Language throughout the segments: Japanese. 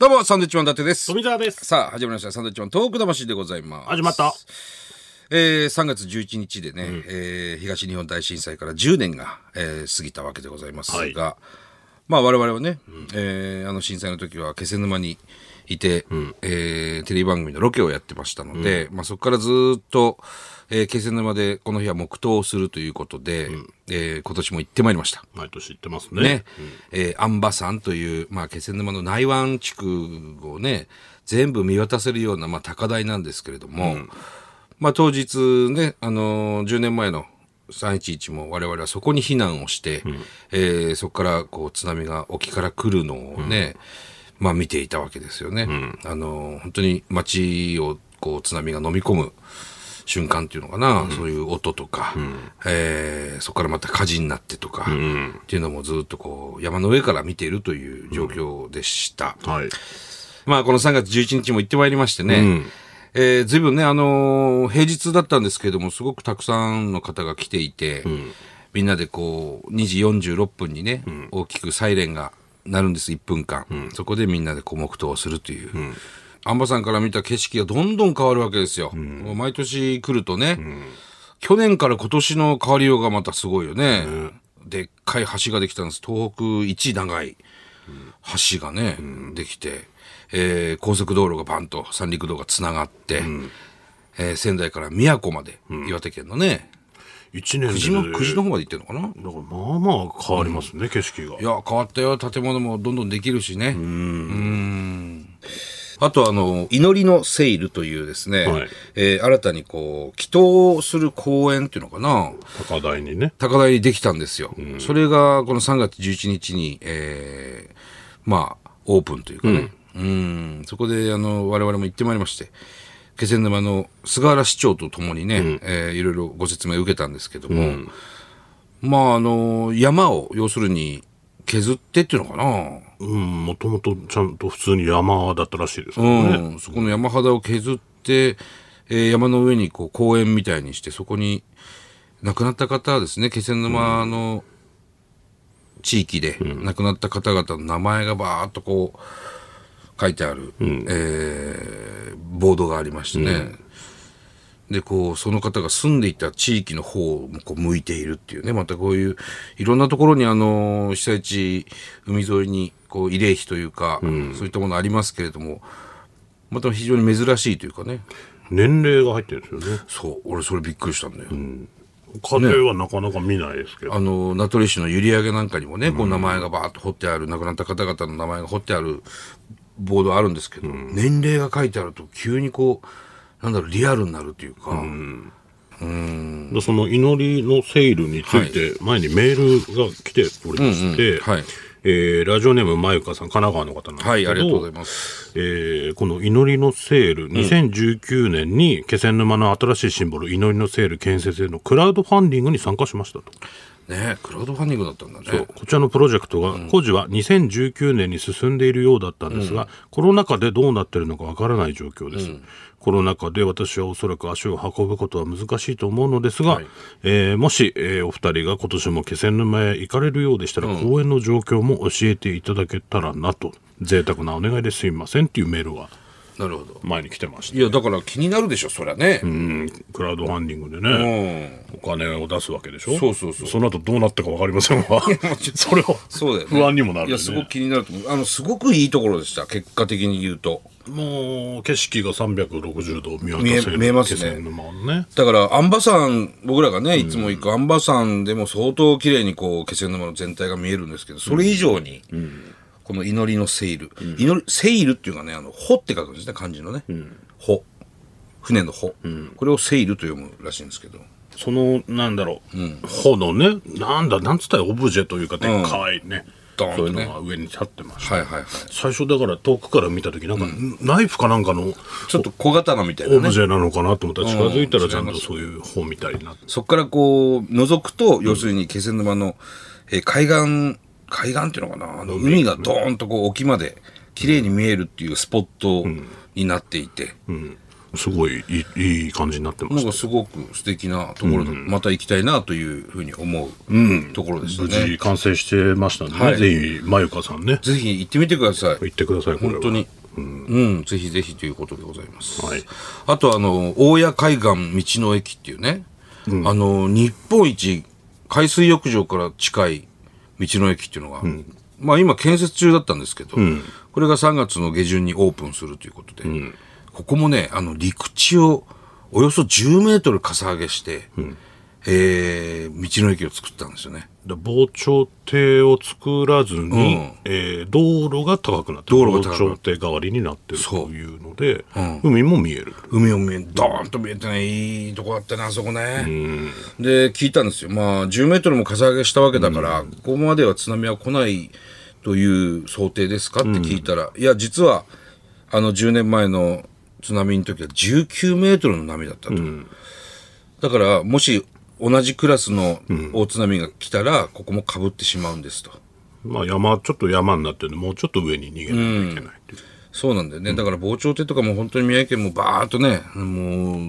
どうも、サンドウィッチマン伊達です。富澤です。さあ、始まりました。サンドウィッチマントーク魂でございます。始まった。えー、3月11日でね、えー東日本大震災から10年が、えー過ぎたわけでございますが、はいまあ我々はね、えーあの震災の時は気仙沼にいて、えーテレビ番組のロケをやってましたので、まあそこからずっと、えー気仙沼でこの日は黙祷をするということで、えー今年も行ってまいりました。毎年言ってますね。ね、えー、安波山という、まあ、気仙沼の内湾地区をね、全部見渡せるような、まあ、高台なんですけれども、まあ、当日ね、あのー10年前の311も我々はそこに避難をして、えーそこからこう津波が沖から来るのをね、まあ見ていたわけですよね。あのー本当に街をこう津波が飲み込む瞬間っていうのかな、そういう音とか、えーそこからまた火事になってとか、っていうのもずっとこう山の上から見ているという状況でした。はい。まあこの3月11日も行ってまいりましてね、えー、ずいぶんね、あのー平日だったんですけれども、すごくたくさんの方が来ていて、みんなでこう、2時46分にね、大きくサイレンが鳴るんです、1分間。そこでみんなでこう黙祷をするという。安波さんから見た景色がどんどん変わるわけですよ。もう毎年来るとね、去年から今年の変わりようがまたすごいよね。でっかい橋ができたんです。東北一長い橋がね、できて、えー高速道路がバンと三陸道がつながって、えー仙台から宮古まで、岩手県のね、一年で。久慈の、方まで行ってるのかな？だからまあまあ変わりますね、景色がい。や、変わったよ。建物もどんどんできるしね。うん。あと、あの、祈りのセールというですね、はいえー新たにこう、祈祷する公園っていうのかな？高台にね。高台にできたんですよ。それがこの3月11日に、えーまあ、オープンというかね。うん。そこで、あの、我々も行ってまいりまして、気仙沼の菅原市長とともにね、えーいろいろご説明を受けたんですけども、まあ、あの、山を、要するに、削ってっていうのかな。うん、もともとちゃんと普通に山だったらしいですけうどね。ん、そこの山肌を削って、えー山の上にこう公園みたいにして、そこに亡くなった方はですね、気仙沼の地域で亡くなった方々の名前がバーっとこう書いてある、えーボードがありましてね。で、こう、その方が住んでいた地域の方をこう向いているっていうね、またこういう、いろんなところにあの、被災地、海沿いに、こう、慰霊碑というか、そういったものありますけれども、また非常に珍しいというかね。年齢が入ってるんですよね。そう、俺それびっくりしたんだよ。家庭はなかなか見ないですけど。あの、名取市の閖上なんかにもね、こう名前がバーッと彫ってある、亡くなった方々の名前が彫ってあるボードあるんですけど、年齢が書いてあると急にこう、なんだろう、リアルになるというか、でその祈りのセールについて、前にメールが来ておりまして、うんうんはい。えーラジオネームまゆかさん、神奈川の方なんですけど、はい、ありがとうございます。えーこの祈りのセール、2019年に気仙沼の新しいシンボル、祈りのセール建設へのクラウドファンディングに参加しましたと。ねクラウドファンディングだったんだね。そうこちらのプロジェクトが、工事は2019年に進んでいるようだったんですが、コロナ禍でどうなっているのかわからない状況です。コロナ禍で私はおそらく足を運ぶことは難しいと思うのですが、えーもし、えーお二人が今年も気仙沼へ行かれるようでしたら、公演の状況も教えていただけたらなと、贅沢なお願いですいませんっていうメールがなるほど。前に来てました。いや、だから気になるでしょ、そりゃね。うん、クラウドファンディングでうね、ん。お金を出すわけでしょそうそうそうその後どうなったか分かりませんわ。それはそうだよね。不安にもなるよねいや、すごく気になると思う。あの、すごくいいところでした、結果的に言うと。もう景色が360度見渡せる見えますねねだから、アンバ山、僕らがね、いつも行くアンバ山でも相当綺麗にこう、気仙沼の全体が見えるんですけど、それ以上に、この祈りのセイル。祈り、セイルっていうかね、あの、穂って書くんですね、漢字のね。穂。船の穂。これをセイルと読むらしいんですけど。そのなんだろう、穂のねなんだなんつったらオブジェというかでっかいね、ドーンとねそういうのが上に立ってました、はいはいはい。最初だから遠くから見た時なんか、ナイフかなんかのちょっと小刀みたいなね。オブジェなのかなと思ったら近づいたらちゃんとそういう穂みたいになってそこからこう、覗くと、要するに気仙沼の、えー海岸、海岸っていうのかな、あの、海がドーンとこう沖まで綺麗に見えるっていうスポットになっていて、すごいいいいい感じになってまなんかすごく素敵なところで、また行きたいなというふうに思う、ところでした無ね事。完成してましたんでね、はい。ぜひまゆかさんね。ぜひ行ってみてください。行ってください本当に。うん、ぜひぜひということでございます。はい。あと、あの、大谷海岸道の駅っていうね、あの、日本一海水浴場から近い道の駅っていうのが、まあ今建設中だったんですけど、これが3月の下旬にオープンするということで、ここもね、あの、陸地をおよそ10メートルかさ上げして、えー道の駅を作ったんですよね。だ防潮堤を作らずに、ん。えー道路が高くなってる道路が高くな防潮堤代わりになってるそう。というので、海も見える。海を見え、ドーンと見えてね、いいとこだったね、あそこね。で、聞いたんですよ。まあ、10メートルもかさ上げしたわけだから、ここまでは津波は来ないという想定ですか？って聞いたら、いや、実は、あの10年前の津波の時は19メートルの波だったと。だから、もし同じクラスの大津波が来たら、ここも被ってしまうんですと。まあ山ちょっと山になってるんでもうちょっと上に逃げないといけないっていう、そうなんだよね。だから防潮堤とかも本当に宮城県もバーっとね、もう、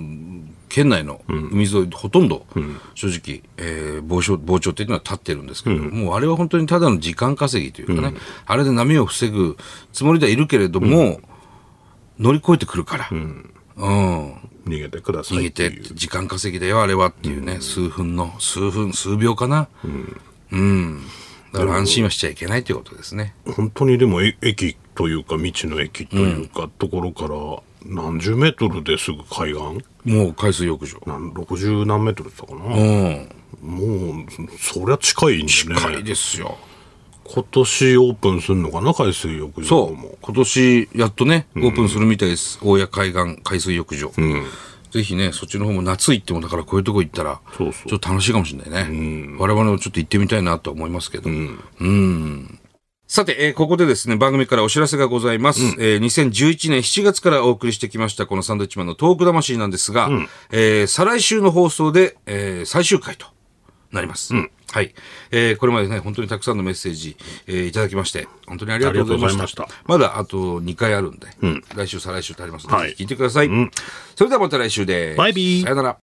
県内の海沿い、ほとんど、正直、えー防潮、防潮堤というのは立ってるんですけど、もうあれは本当にただの時間稼ぎというかね、あれで波を防ぐつもりではいるけれども、乗り越えてくるから、うん。逃げてくださ逃げいっていうて時間稼ぎだよ、あれはっていうね、数分の、数分、数秒かな。うん。だから安心はしちゃいけないということですね。本当にでもえ駅というか道の駅というか、ところから何十メートルですぐ海岸？もう海水浴場。なん60何メートルだったかな、うん。もうそりゃ近いんでね近いですよ。今年オープンするのかな海水浴場そうも。今年、やっとね、オープンするみたいです。大谷海岸海水浴場。ぜひね、そっちの方も夏行っても、だからこういうとこ行ったら、そうそうちょっと楽しいかもしれないね。我々もちょっと行ってみたいなとは思いますけど。うん。さて、えーここでですね、番組からお知らせがございます。えー2011年7月からお送りしてきました、このサンドウィッチマンのトーク魂なんですが、えー再来週の放送で、えー最終回となります。はい。えーこれまでね、本当にたくさんのメッセージ、えーいただきまして、本当にありがとうございました。ましたまだあと2回あるんで、来週、再来週とありますので、はい聞いてください。それではまた来週です。バイビーさよなら。